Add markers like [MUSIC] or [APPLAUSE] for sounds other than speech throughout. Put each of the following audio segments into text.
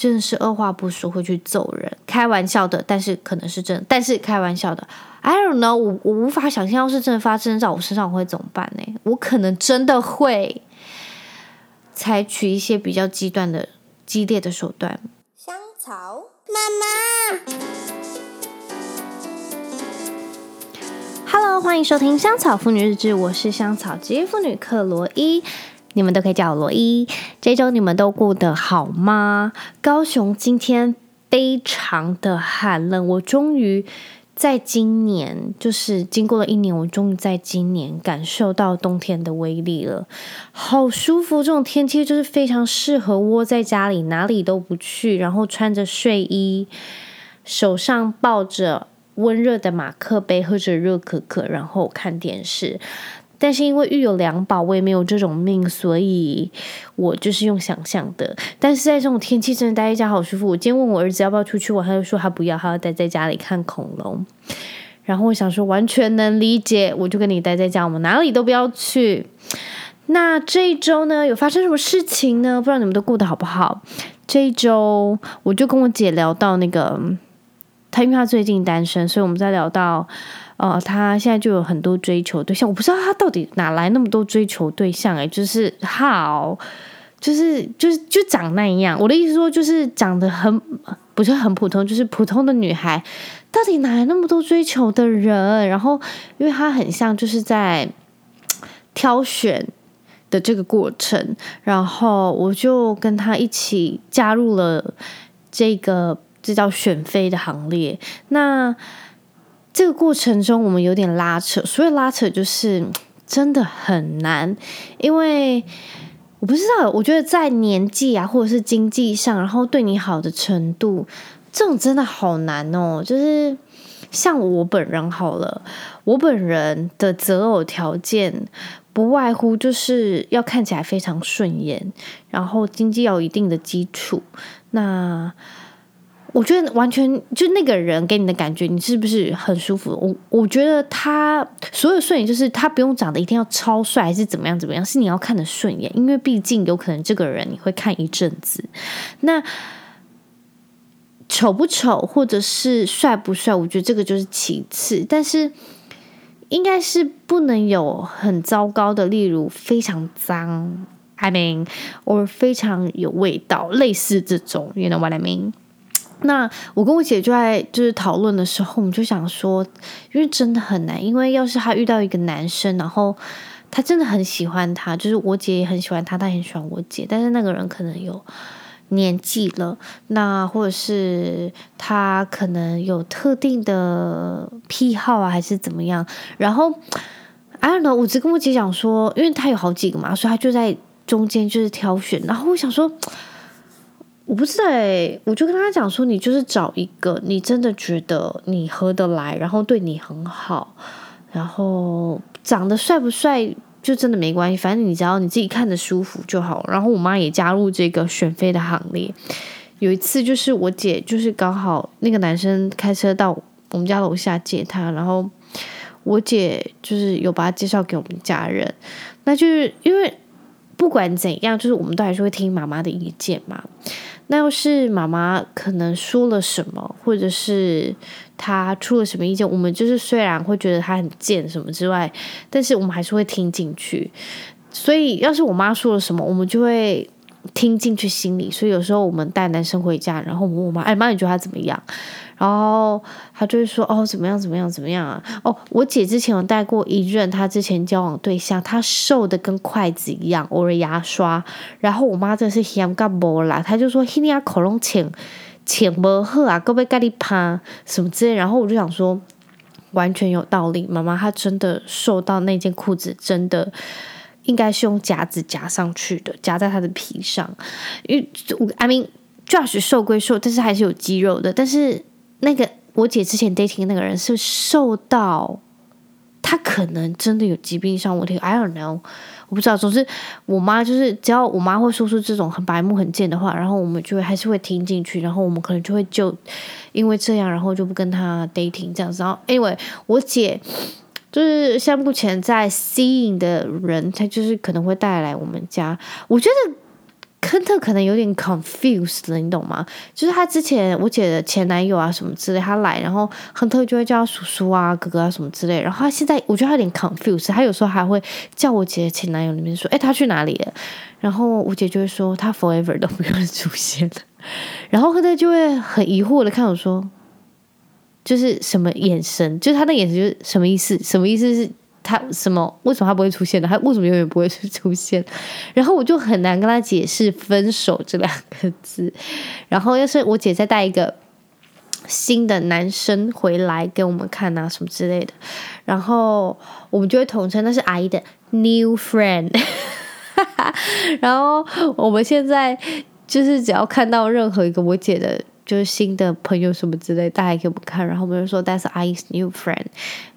真的是二话不说会去揍人，开玩笑的，但是可能是真，但是开玩笑的，I don't know，我我无法想象，要是真的发生在我身上，我会怎么办呢？我可能真的会采取一些比较极端的、激烈的手段。香草妈妈，Hello，欢迎收听《香草妇女日志》，我是香草职业妇女克罗伊。你们都可以叫我罗伊。这周你们都过得好吗？高雄今天非常的寒冷，我终于在今年，就是经过了一年，我终于在今年感受到冬天的威力了。好舒服，这种天气就是非常适合窝在家里，哪里都不去，然后穿着睡衣，手上抱着温热的马克杯，喝着热可可，然后看电视。但是因为育有两宝，我也没有这种命，所以我就是用想象的。但是在这种天气，真的待在家好舒服。我今天问我儿子要不要出去玩，他就说他不要，他要待在家里看恐龙。然后我想说，完全能理解，我就跟你待在家，我们哪里都不要去。那这一周呢，有发生什么事情呢？不知道你们都过得好不好？这一周我就跟我姐聊到那个，她因为她最近单身，所以我们在聊到。哦，他现在就有很多追求对象，我不知道他到底哪来那么多追求对象哎，就是好，就是就是就长那样。我的意思说，就是长得很不是很普通，就是普通的女孩，到底哪来那么多追求的人？然后，因为他很像就是在挑选的这个过程，然后我就跟他一起加入了这个这叫选妃的行列。那。这个过程中，我们有点拉扯，所以拉扯就是真的很难，因为我不知道，我觉得在年纪啊，或者是经济上，然后对你好的程度，这种真的好难哦。就是像我本人好了，我本人的择偶条件不外乎就是要看起来非常顺眼，然后经济要有一定的基础，那。我觉得完全就那个人给你的感觉，你是不是很舒服？我我觉得他所有顺眼，就是他不用长得一定要超帅，还是怎么样怎么样，是你要看得顺眼，因为毕竟有可能这个人你会看一阵子。那丑不丑，或者是帅不帅，我觉得这个就是其次，但是应该是不能有很糟糕的，例如非常脏，I mean，or 非常有味道，类似这种，You know what I mean？那我跟我姐就在就是讨论的时候，我们就想说，因为真的很难，因为要是她遇到一个男生，然后他真的很喜欢他，就是我姐也很喜欢他，他很喜欢我姐，但是那个人可能有年纪了，那或者是他可能有特定的癖好啊，还是怎么样？然后，I don't know，我只跟我姐讲说，因为他有好几个嘛，所以他就在中间就是挑选，然后我想说。我不知道哎，我就跟他讲说，你就是找一个你真的觉得你合得来，然后对你很好，然后长得帅不帅就真的没关系，反正你只要你自己看着舒服就好。然后我妈也加入这个选妃的行列。有一次就是我姐就是刚好那个男生开车到我们家楼下接她，然后我姐就是有把他介绍给我们家人，那就是因为不管怎样，就是我们都还是会听妈妈的意见嘛。那要是妈妈可能说了什么，或者是她出了什么意见，我们就是虽然会觉得她很贱什么之外，但是我们还是会听进去。所以要是我妈说了什么，我们就会听进去心里。所以有时候我们带男生回家，然后我问我妈：“哎妈，你觉得他怎么样？”然后他就会说：“哦，怎么样，怎么样，怎么样啊？哦，我姐之前有带过一任，她之前交往对象，他瘦的跟筷子一样，偶尔牙刷。然后我妈真的是嫌个无啦，她就说：‘嘿，你啊，口龙浅浅不好啊，够不盖你趴什么之类。’然后我就想说，完全有道理。妈妈她真的瘦到那件裤子真的应该是用夹子夹上去的，夹在他的皮上。因为我 I mean Josh 瘦归瘦，但是还是有肌肉的，但是。”那个我姐之前 dating 那个人是瘦到，他可能真的有疾病上问题，I don't know，我不知道。总之，我妈就是只要我妈会说出这种很白目、很贱的话，然后我们就会还是会听进去，然后我们可能就会就因为这样，然后就不跟他 dating 这样子。然后，anyway，我姐就是像目前在吸引的人，他就是可能会带来我们家。我觉得亨特可能有点 confused 了，你懂吗？就是他之前我姐的前男友啊什么之类，他来，然后亨特就会叫他叔叔啊、哥哥啊什么之类。然后他现在我觉得他有点 confused，他有时候还会叫我姐前男友里面说：“哎，他去哪里了？”然后我姐就会说：“他 forever 都不用出现了。[LAUGHS] ”然后亨特就会很疑惑的看我说：“就是什么眼神？就是他那眼神就是什么意思？什么意思是？”他什么？为什么他不会出现呢？他为什么永远不会出现？然后我就很难跟他解释“分手”这两个字。然后要是我姐再带一个新的男生回来给我们看啊什么之类的，然后我们就会统称那是阿姨的 new friend。[LAUGHS] 然后我们现在就是只要看到任何一个我姐的。就是新的朋友什么之类，大家给我们看，然后我们就说 That's 阿姨 new friend，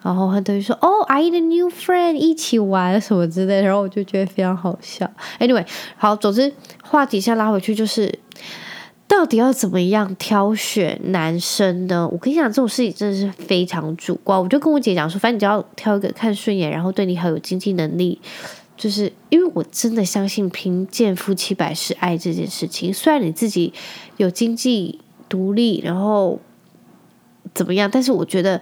然后他就说哦，阿姨的 new friend 一起玩什么之类，然后我就觉得非常好笑。Anyway，好，总之话题先拉回去，就是到底要怎么样挑选男生呢？我跟你讲，这种事情真的是非常主观。我就跟我姐讲说，反正你只要挑一个看顺眼，然后对你很有经济能力，就是因为我真的相信贫贱夫妻百事哀这件事情。虽然你自己有经济。独立，然后怎么样？但是我觉得，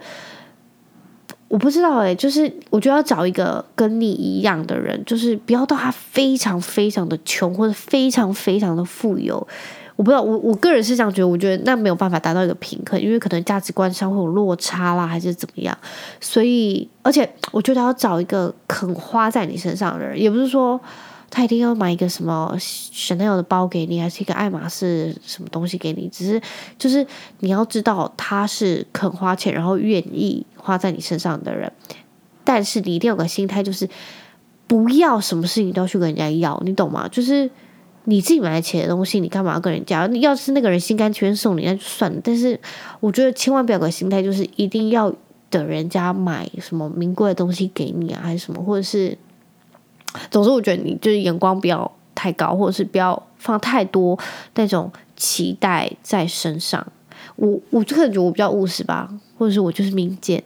我不知道哎，就是我觉得要找一个跟你一样的人，就是不要到他非常非常的穷，或者非常非常的富有。我不知道，我我个人是这样觉得，我觉得那没有办法达到一个平衡，因为可能价值观上会有落差啦，还是怎么样。所以，而且我觉得要找一个肯花在你身上的人，也不是说。他一定要买一个什么 Chanel 的包给你，还是一个爱马仕什么东西给你？只是就是你要知道他是肯花钱，然后愿意花在你身上的人。但是你一定有个心态，就是不要什么事情都要去跟人家要，你懂吗？就是你自己买得起的东西，你干嘛要跟人家？要是那个人心甘情愿送你，那就算了。但是我觉得千万不要有个心态，就是一定要等人家买什么名贵的东西给你啊，还是什么，或者是。总之，我觉得你就是眼光不要太高，或者是不要放太多那种期待在身上。我我就可能觉得我比较务实吧，或者是我就是明见，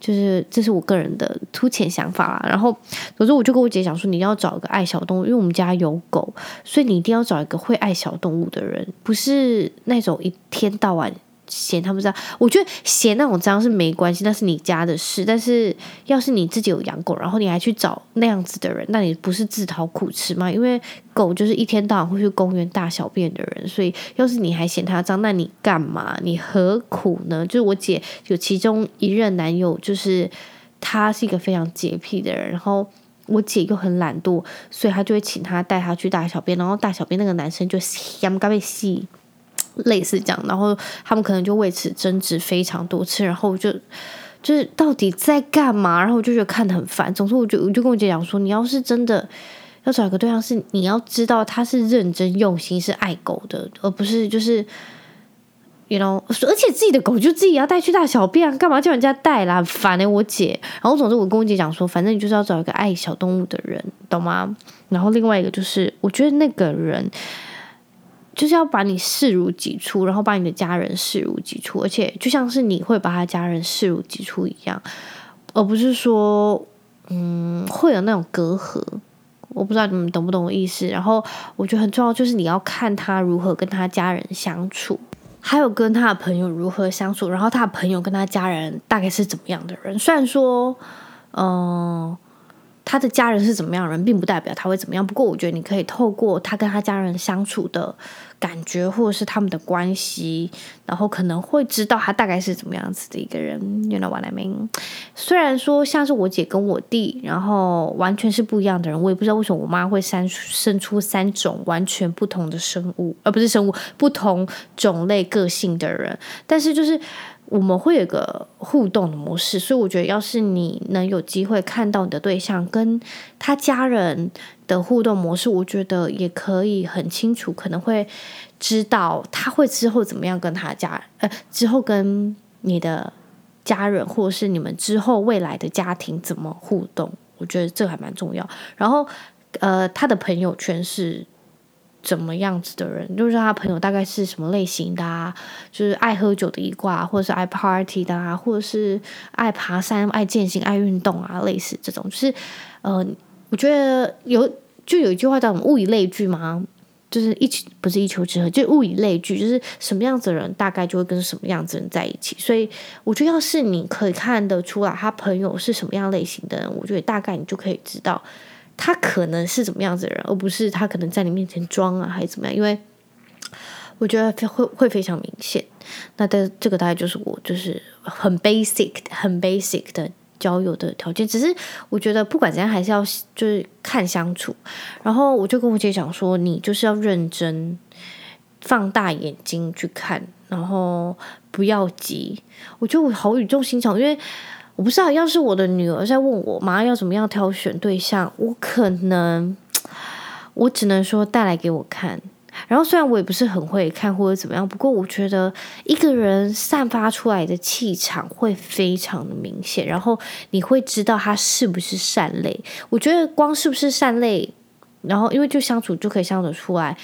就是这是我个人的粗浅想法啦。然后，总之我就跟我姐讲说，你要找一个爱小动物，因为我们家有狗，所以你一定要找一个会爱小动物的人，不是那种一天到晚。嫌他们脏，我觉得嫌那种脏是没关系，那是你家的事。但是要是你自己有养狗，然后你还去找那样子的人，那你不是自讨苦吃吗？因为狗就是一天到晚会去公园大小便的人，所以要是你还嫌它脏，那你干嘛？你何苦呢？就是我姐有其中一任男友，就是他是一个非常洁癖的人，然后我姐又很懒惰，所以他就会请他带她去大小便，然后大小便那个男生就 [LAUGHS] 嫌该被洗。类似这样，然后他们可能就为此争执非常多次，然后就就是到底在干嘛？然后我就觉得看得很烦。总之，我就我就跟我姐讲说，你要是真的要找一个对象，是你要知道他是认真用心，是爱狗的，而不是就是，you know，而且自己的狗就自己要带去大小便，干嘛叫人家带啦？很烦欸，我姐。然后总之，我跟我姐讲说，反正你就是要找一个爱小动物的人，懂吗？然后另外一个就是，我觉得那个人。就是要把你视如己出，然后把你的家人视如己出，而且就像是你会把他家人视如己出一样，而不是说，嗯，会有那种隔阂。我不知道你们懂不懂我意思。然后我觉得很重要，就是你要看他如何跟他家人相处，还有跟他的朋友如何相处，然后他的朋友跟他家人大概是怎么样的人。虽然说，嗯、他的家人是怎么样人，并不代表他会怎么样。不过，我觉得你可以透过他跟他家人相处的感觉，或者是他们的关系，然后可能会知道他大概是怎么样子的一个人。You know what I mean？虽然说像是我姐跟我弟，然后完全是不一样的人，我也不知道为什么我妈会生生出三种完全不同的生物，而不是生物，不同种类个性的人。但是就是。我们会有个互动的模式，所以我觉得，要是你能有机会看到你的对象跟他家人的互动模式，我觉得也可以很清楚，可能会知道他会之后怎么样跟他家，呃，之后跟你的家人，或者是你们之后未来的家庭怎么互动，我觉得这还蛮重要。然后，呃，他的朋友圈是。怎么样子的人，就是他朋友大概是什么类型的啊？就是爱喝酒的一挂，或者是爱 party 的啊，或者是爱爬山、爱健行、爱运动啊，类似这种。就是，呃，我觉得有就有一句话叫什么“物以类聚”嘛，就是一起不是一丘之貉，就物以类聚，就是什么样子的人，大概就会跟什么样子的人在一起。所以我觉得，要是你可以看得出来他朋友是什么样类型的人，我觉得大概你就可以知道他可能是怎么样子的人，而不是他可能在你面前装啊，还是怎么样。因为我觉得会会非常明显。那这这个大概就是我就是很 basic 很 basic 的。交友的条件，只是我觉得不管怎样，还是要就是看相处。然后我就跟我姐讲说，你就是要认真放大眼睛去看，然后不要急。我觉得我好语重心长，因为我不知道，要是我的女儿在问我妈要怎么样挑选对象，我可能我只能说带来给我看。然后虽然我也不是很会看或者怎么样，不过我觉得一个人散发出来的气场会非常的明显，然后你会知道他是不是善类。我觉得光是不是善类，然后因为就相处就可以相处出来，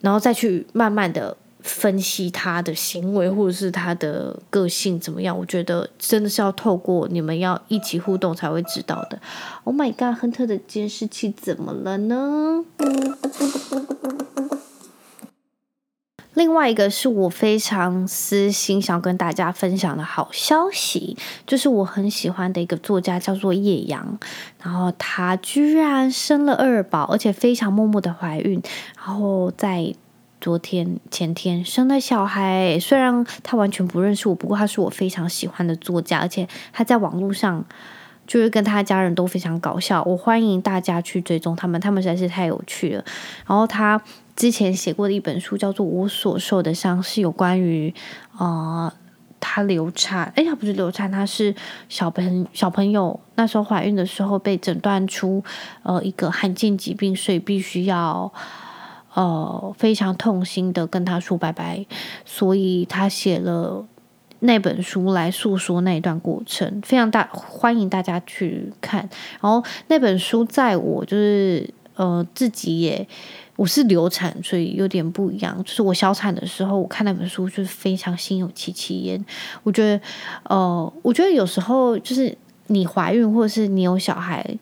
然后再去慢慢的。分析他的行为或者是他的个性怎么样？我觉得真的是要透过你们要一起互动才会知道的。Oh my god，亨特的监视器怎么了呢？另外一个是我非常私心想跟大家分享的好消息，就是我很喜欢的一个作家叫做叶阳，然后他居然生了二宝，而且非常默默的怀孕，然后在。昨天、前天生的小孩，虽然他完全不认识我，不过他是我非常喜欢的作家，而且他在网络上就是跟他家人都非常搞笑。我欢迎大家去追踪他们，他们实在是太有趣了。然后他之前写过的一本书叫做《我所受的伤》，是有关于、呃，他流产，哎，他不是流产，他是小朋小朋友那时候怀孕的时候被诊断出呃一个罕见疾病，所以必须要。呃，非常痛心的跟他说拜拜，所以他写了那本书来诉说那一段过程，非常大，欢迎大家去看。然后那本书在我就是呃自己也我是流产，所以有点不一样。就是我小产的时候，我看那本书就是非常心有戚戚焉。我觉得呃，我觉得有时候就是你怀孕或者是你有小孩。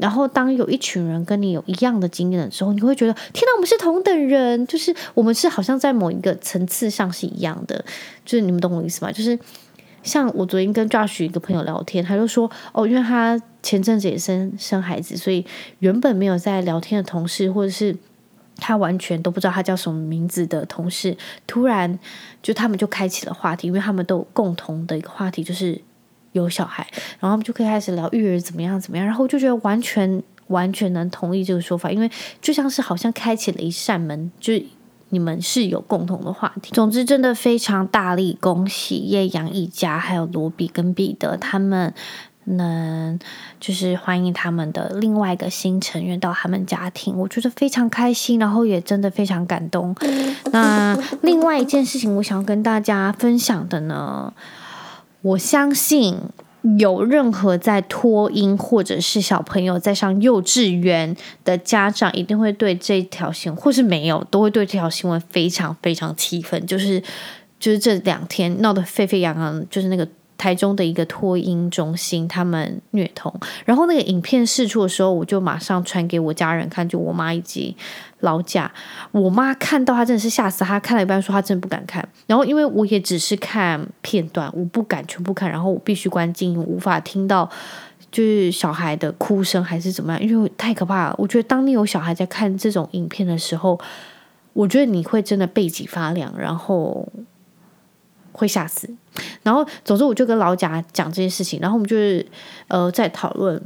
然后，当有一群人跟你有一样的经验的时候，你会觉得天哪，我们是同等人，就是我们是好像在某一个层次上是一样的。就是你们懂我意思吗？就是像我昨天跟 Josh 一个朋友聊天，他就说哦，因为他前阵子也生生孩子，所以原本没有在聊天的同事，或者是他完全都不知道他叫什么名字的同事，突然就他们就开启了话题，因为他们都有共同的一个话题，就是。有小孩，然后我们就可以开始聊育儿怎么样怎么样，然后就觉得完全完全能同意这个说法，因为就像是好像开启了一扇门，就是你们是有共同的话题。总之，真的非常大力恭喜叶阳一家，还有罗比跟彼得他们能就是欢迎他们的另外一个新成员到他们家庭，我觉得非常开心，然后也真的非常感动。那另外一件事情，我想要跟大家分享的呢。我相信有任何在托婴或者是小朋友在上幼稚园的家长，一定会对这条新闻，或是没有，都会对这条新闻非常非常气愤。就是就是这两天闹得沸沸扬扬，就是那个。台中的一个托婴中心，他们虐童，然后那个影片释出的时候，我就马上传给我家人看，就我妈以及老贾。我妈看到，她真的是吓死，她看了一半说她真的不敢看。然后因为我也只是看片段，我不敢全部看，然后我必须关静音，无法听到就是小孩的哭声还是怎么样，因为太可怕了。我觉得当你有小孩在看这种影片的时候，我觉得你会真的背脊发凉，然后。会吓死，然后总之我就跟老贾讲这件事情，然后我们就是呃在讨论，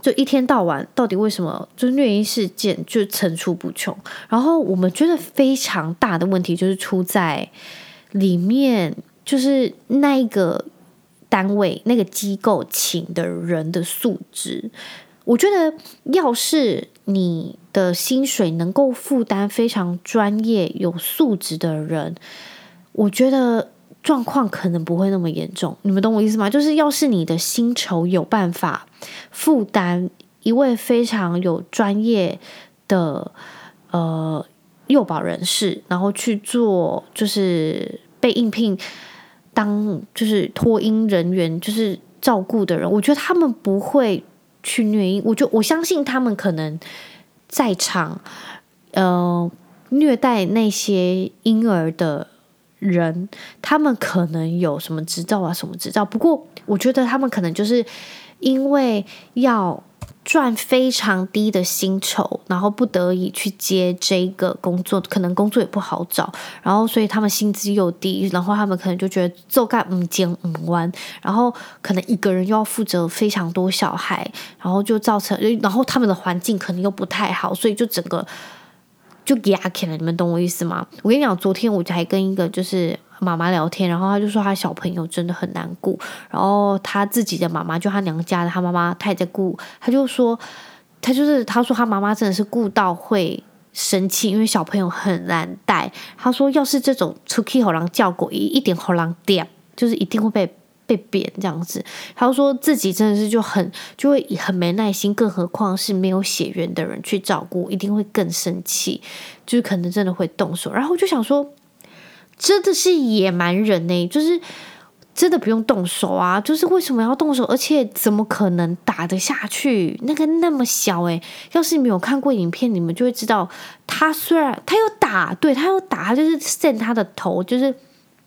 就一天到晚到底为什么就是虐婴事件就层出不穷，然后我们觉得非常大的问题就是出在里面，就是那一个单位那个机构请的人的素质，我觉得要是你的薪水能够负担非常专业有素质的人，我觉得。状况可能不会那么严重，你们懂我意思吗？就是要是你的薪酬有办法负担一位非常有专业的呃幼保人士，然后去做就是被应聘当就是托婴人员，就是照顾的人，我觉得他们不会去虐婴。我就我相信他们可能在场呃虐待那些婴儿的人，他们可能有什么执照啊，什么执照？不过我觉得他们可能就是因为要。赚非常低的薪酬，然后不得已去接这个工作，可能工作也不好找，然后所以他们薪资又低，然后他们可能就觉得做干五兼五弯，然后可能一个人又要负责非常多小孩，然后就造成，然后他们的环境可能又不太好，所以就整个就压起来了。你们懂我意思吗？我跟你讲，昨天我还跟一个就是。妈妈聊天，然后他就说他小朋友真的很难顾，然后他自己的妈妈就他娘家的他妈妈，他也在顾，他就说他就是他说他妈妈真的是顾到会生气，因为小朋友很难带。他说要是这种出去后狼叫过一一点后狼点，就是一定会被被扁这样子。他说自己真的是就很就会很没耐心，更何况是没有血缘的人去照顾，一定会更生气，就是可能真的会动手。然后我就想说。真的是野蛮人呢，就是真的不用动手啊！就是为什么要动手？而且怎么可能打得下去？那个那么小诶，要是你没有看过影片，你们就会知道，他虽然他有打，对，他有打，他就是扇他的头，就是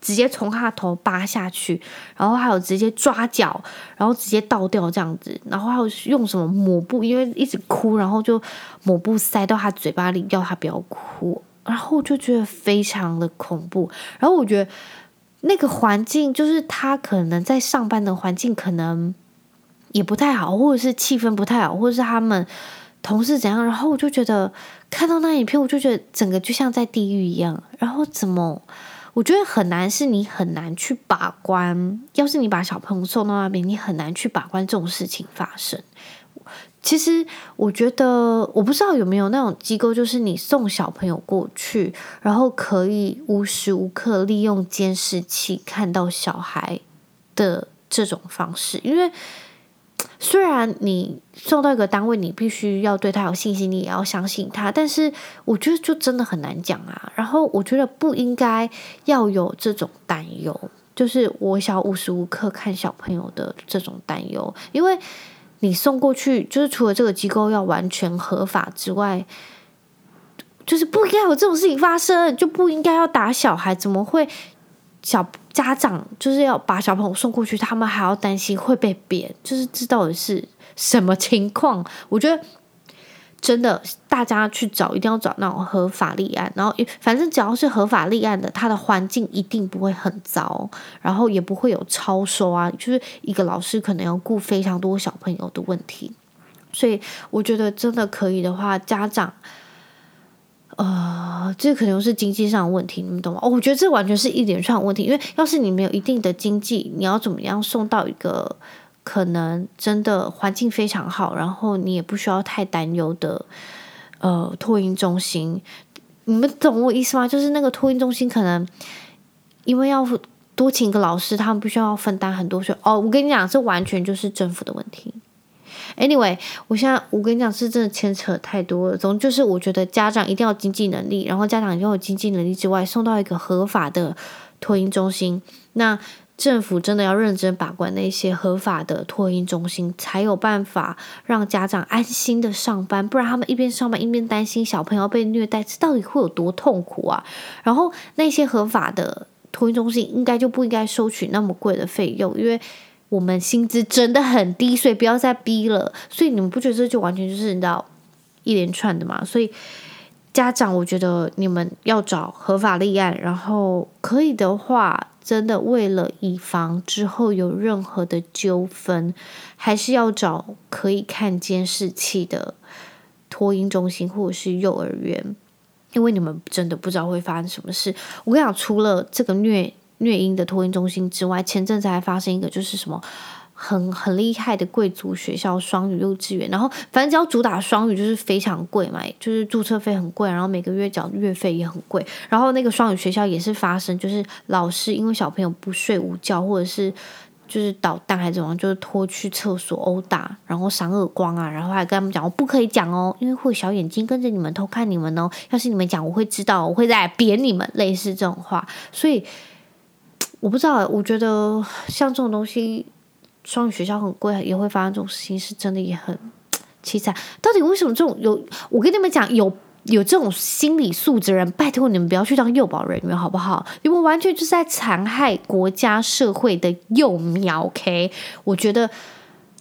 直接从他的头扒下去，然后还有直接抓脚，然后直接倒掉这样子，然后还有用什么抹布，因为一直哭，然后就抹布塞到他嘴巴里，要他不要哭。然后我就觉得非常的恐怖，然后我觉得那个环境就是他可能在上班的环境可能也不太好，或者是气氛不太好，或者是他们同事怎样，然后我就觉得看到那影片，我就觉得整个就像在地狱一样。然后怎么我觉得很难，是你很难去把关。要是你把小朋友送到那边，你很难去把关这种事情发生。其实我觉得，我不知道有没有那种机构，就是你送小朋友过去，然后可以无时无刻利用监视器看到小孩的这种方式。因为虽然你送到一个单位，你必须要对他有信心，你也要相信他，但是我觉得就真的很难讲啊。然后我觉得不应该要有这种担忧，就是我想无时无刻看小朋友的这种担忧，因为。你送过去，就是除了这个机构要完全合法之外，就是不应该有这种事情发生，就不应该要打小孩。怎么会小家长就是要把小朋友送过去，他们还要担心会被贬？就是知道的是什么情况？我觉得。真的，大家去找，一定要找那种合法立案，然后反正只要是合法立案的，他的环境一定不会很糟，然后也不会有超收啊，就是一个老师可能要顾非常多小朋友的问题，所以我觉得真的可以的话，家长，呃，这可能是经济上的问题，你们懂吗？哦，我觉得这完全是一连串问题，因为要是你没有一定的经济，你要怎么样送到一个？可能真的环境非常好，然后你也不需要太担忧的，呃，托婴中心，你们懂我意思吗？就是那个托婴中心可能因为要多请一个老师，他们不需要分担很多税。哦，我跟你讲，这完全就是政府的问题。Anyway，我现在我跟你讲是真的牵扯太多了。总就是我觉得家长一定要经济能力，然后家长一定要有经济能力之外，送到一个合法的托婴中心，那。政府真的要认真把关那些合法的托婴中心，才有办法让家长安心的上班。不然他们一边上班一边担心小朋友被虐待，这到底会有多痛苦啊？然后那些合法的托婴中心应该就不应该收取那么贵的费用，因为我们薪资真的很低，所以不要再逼了。所以你们不觉得这就完全就是你知道一连串的嘛？所以家长，我觉得你们要找合法立案，然后可以的话。真的为了以防之后有任何的纠纷，还是要找可以看监视器的托婴中心或者是幼儿园，因为你们真的不知道会发生什么事。我跟你讲，除了这个虐虐婴的托婴中心之外，前阵子还发生一个，就是什么？很很厉害的贵族学校双语幼稚园，然后反正只要主打双语就是非常贵嘛，就是注册费很贵，然后每个月缴月费也很贵。然后那个双语学校也是发生，就是老师因为小朋友不睡午觉，或者是就是捣蛋还是怎么，就是拖去厕所殴打，然后赏耳光啊，然后还跟他们讲，我不可以讲哦，因为会小眼睛跟着你们偷看你们哦，要是你们讲，我会知道，我会再扁你们，类似这种话。所以我不知道，我觉得像这种东西。双语学校很贵，也会发生这种事情，是真的也很凄惨。到底为什么这种有？我跟你们讲，有有这种心理素质人，拜托你们不要去当幼保人员，好不好？你们完全就是在残害国家社会的幼苗。OK，我觉得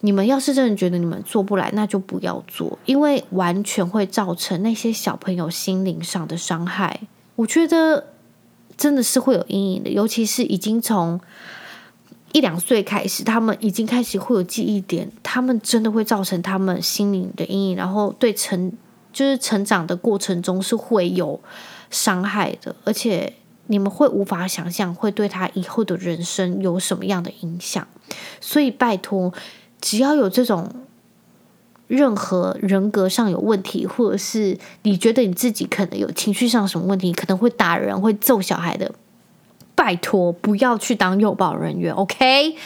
你们要是真的觉得你们做不来，那就不要做，因为完全会造成那些小朋友心灵上的伤害。我觉得真的是会有阴影的，尤其是已经从。一两岁开始，他们已经开始会有记忆点，他们真的会造成他们心灵的阴影，然后对成就是成长的过程中是会有伤害的，而且你们会无法想象会对他以后的人生有什么样的影响。所以拜托，只要有这种任何人格上有问题，或者是你觉得你自己可能有情绪上什么问题，可能会打人、会揍小孩的。拜托，不要去当幼保人员，OK？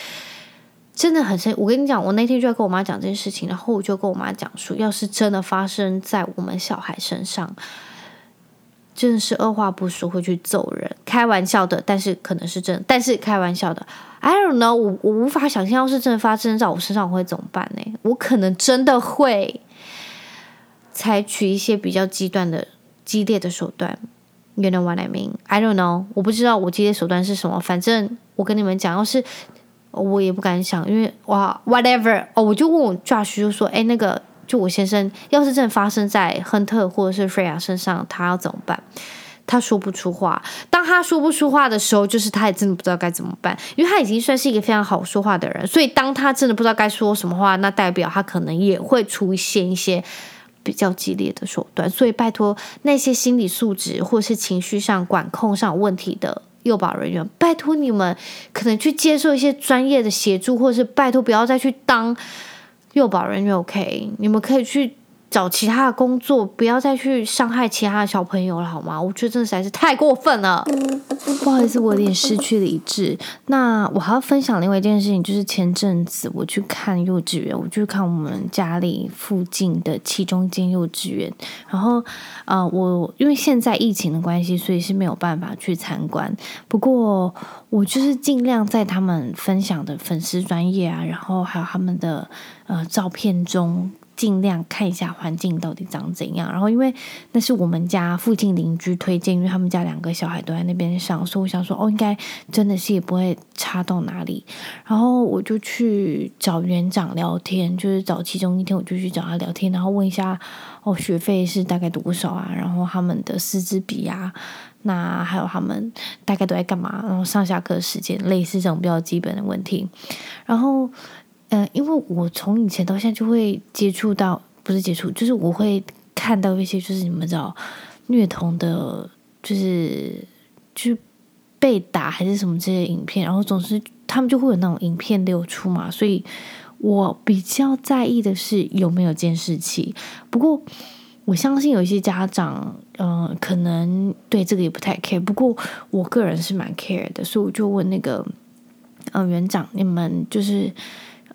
真的很深。我跟你讲，我那天就在跟我妈讲这件事情，然后我就跟我妈讲说，要是真的发生在我们小孩身上，真的是二话不说会去揍人。开玩笑的，但是可能是真，但是开玩笑的。I don't know，我我无法想象，要是真的发生在我身上，我会怎么办呢？我可能真的会采取一些比较极端的、激烈的手段。You know what I mean? I don't know. 我不知道我激烈手段是什么。反正我跟你们讲，要是我也不敢想，因为哇，whatever 哦，我就问我 Josh 就说，哎，那个就我先生，要是真的发生在亨特或者是菲亚身上，他要怎么办？他说不出话。当他说不出话的时候，就是他也真的不知道该怎么办，因为他已经算是一个非常好说话的人。所以当他真的不知道该说什么话，那代表他可能也会出现一些。比较激烈的手段，所以拜托那些心理素质或是情绪上管控上有问题的幼保人员，拜托你们可能去接受一些专业的协助，或是拜托不要再去当幼保人员。OK，你们可以去。找其他的工作，不要再去伤害其他的小朋友了，好吗？我觉得真的实在是太过分了。不好意思，我有点失去理智。那我还要分享另外一件事情，就是前阵子我去看幼稚园，我去看我们家里附近的其中一间幼稚园。然后，呃，我因为现在疫情的关系，所以是没有办法去参观。不过，我就是尽量在他们分享的粉丝专业啊，然后还有他们的呃照片中。尽量看一下环境到底长怎样，然后因为那是我们家附近邻居推荐，因为他们家两个小孩都在那边上，所以我想说，哦，应该真的是也不会差到哪里。然后我就去找园长聊天，就是找其中一天，我就去找他聊天，然后问一下，哦，学费是大概多少啊？然后他们的师资比啊，那还有他们大概都在干嘛？然后上下课时间，类似这种比较基本的问题，然后。嗯、因为我从以前到现在就会接触到，不是接触，就是我会看到一些，就是你们知道虐童的，就是就是被打还是什么这些影片，然后总是他们就会有那种影片流出嘛，所以我比较在意的是有没有监视器。不过我相信有一些家长，嗯、可能对这个也不太 care，不过我个人是蛮 care 的，所以我就问那个嗯、园长，你们就是。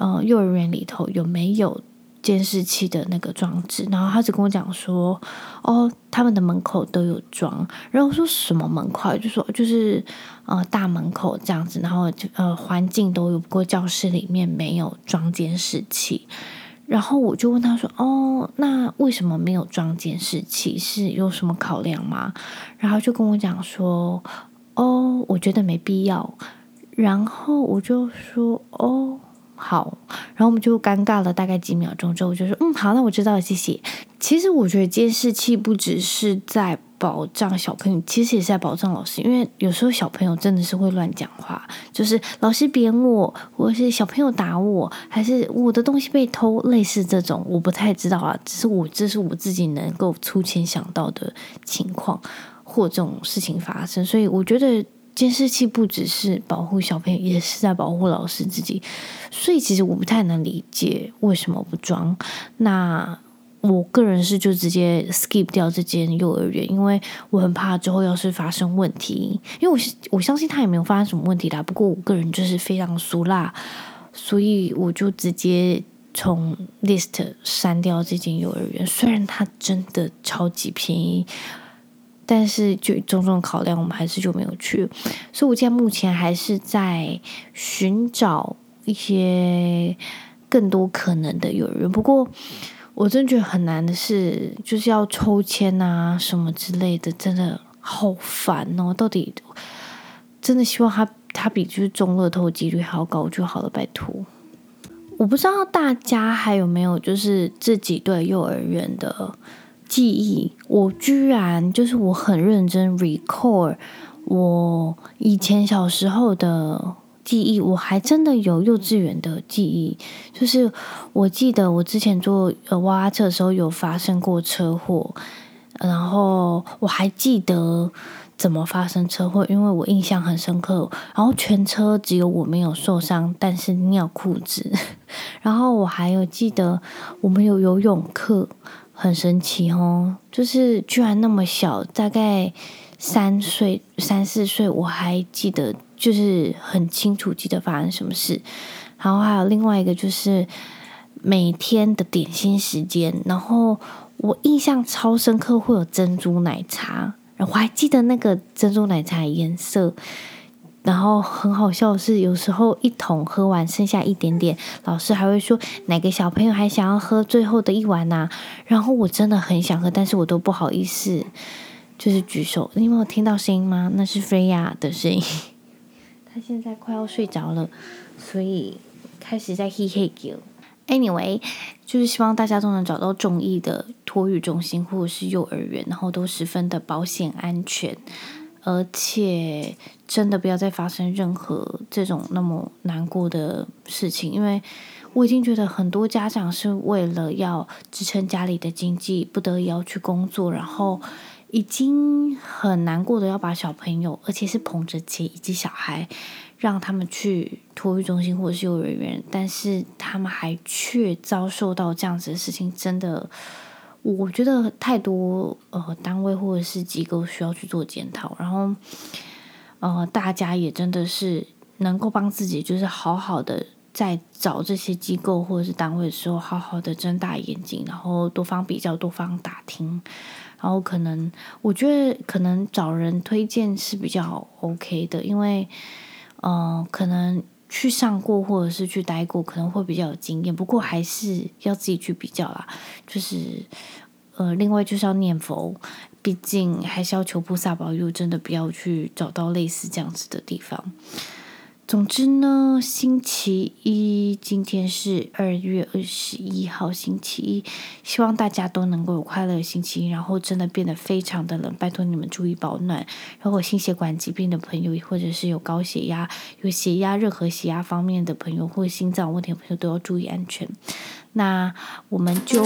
呃，幼儿园里头有没有监视器的那个装置？然后他就跟我讲说，哦，他们的门口都有装。然后说什么门口？就说就是呃大门口这样子。然后就呃环境都有，不过教室里面没有装监视器。然后我就问他说，哦，那为什么没有装监视器？是有什么考量吗？然后就跟我讲说，哦，我觉得没必要。然后我就说，哦。好，然后我们就尴尬了大概几秒钟之后，我就说：“嗯，好，那我知道了，谢谢。”其实我觉得监视器不只是在保障小朋友，其实也是在保障老师，因为有时候小朋友真的是会乱讲话，就是老师扁我，或是小朋友打我，还是我的东西被偷，类似这种，我不太知道啊。只是我这是我自己能够粗浅想到的情况，或这种事情发生，所以我觉得。监视器不只是保护小朋友，也是在保护老师自己。所以其实我不太能理解为什么不装。那我个人是就直接 skip 掉这间幼儿园，因为我很怕之后要是发生问题。因为我我相信他也没有发生什么问题啦。不过我个人就是非常俗辣，所以我就直接从 list 删掉这间幼儿园。虽然它真的超级便宜。但是就种种考量，我们还是就没有去。所以，我现在目前还是在寻找一些更多可能的幼儿园。不过，我真觉得很难的是，就是要抽签啊什么之类的，真的好烦哦。到底真的希望他他比就是中乐透几率还要高就好了，拜托。我不知道大家还有没有就是自己对幼儿园的记忆？我居然就是我很认真 record 我以前小时候的。记忆我还真的有幼稚园的记忆，就是我记得我之前坐呃娃娃车的时候有发生过车祸，然后我还记得怎么发生车祸，因为我印象很深刻。然后全车只有我没有受伤，但是尿裤子。[LAUGHS] 然后我还有记得我们有游泳课，很神奇哦，就是居然那么小，大概三岁三四岁，我还记得。就是很清楚记得发生什么事，然后还有另外一个就是每天的点心时间，然后我印象超深刻会有珍珠奶茶，我还记得那个珍珠奶茶颜色，然后很好笑的是有时候一桶喝完剩下一点点，老师还会说哪个小朋友还想要喝最后的一碗呐？然后我真的很想喝，但是我都不好意思，就是举手。你有没有听到声音吗？那是菲亚的声音。[LAUGHS] 他现在快要睡着了，所以开始在 he he 叫。Anyway，就是希望大家都能找到中意的托育中心或者是幼儿园，然后都十分的保险安全，而且真的不要再发生任何这种那么难过的事情，因为我已经觉得很多家长是为了要支撑家里的经济，不得已要去工作，然后。已经很难过的要把小朋友，而且是捧着钱以及小孩，让他们去托育中心或者是幼儿园，但是他们还却遭受到这样子的事情，真的，我觉得太多呃单位或者是机构需要去做检讨，然后呃大家也真的是能够帮自己，就是好好的在找这些机构或者是单位的时候，好好的睁大眼睛，然后多方比较，多方打听。然后可能，我觉得可能找人推荐是比较 OK 的，因为，呃，可能去上过或者是去待过，可能会比较有经验。不过还是要自己去比较啦。就是，呃，另外就是要念佛，毕竟还是要求菩萨保佑，真的不要去找到类似这样子的地方。总之呢，星期一，今天是二月二十一号，星期一，希望大家都能够有快乐的星期一。然后真的变得非常的冷，拜托你们注意保暖。如果心血管疾病的朋友，或者是有高血压、有血压、任何血压方面的朋友，或心脏问题的朋友，都要注意安全。那我们就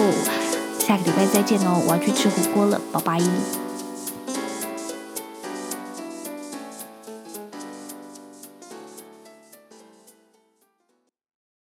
下个礼拜再见喽，我要去吃火锅了，拜拜。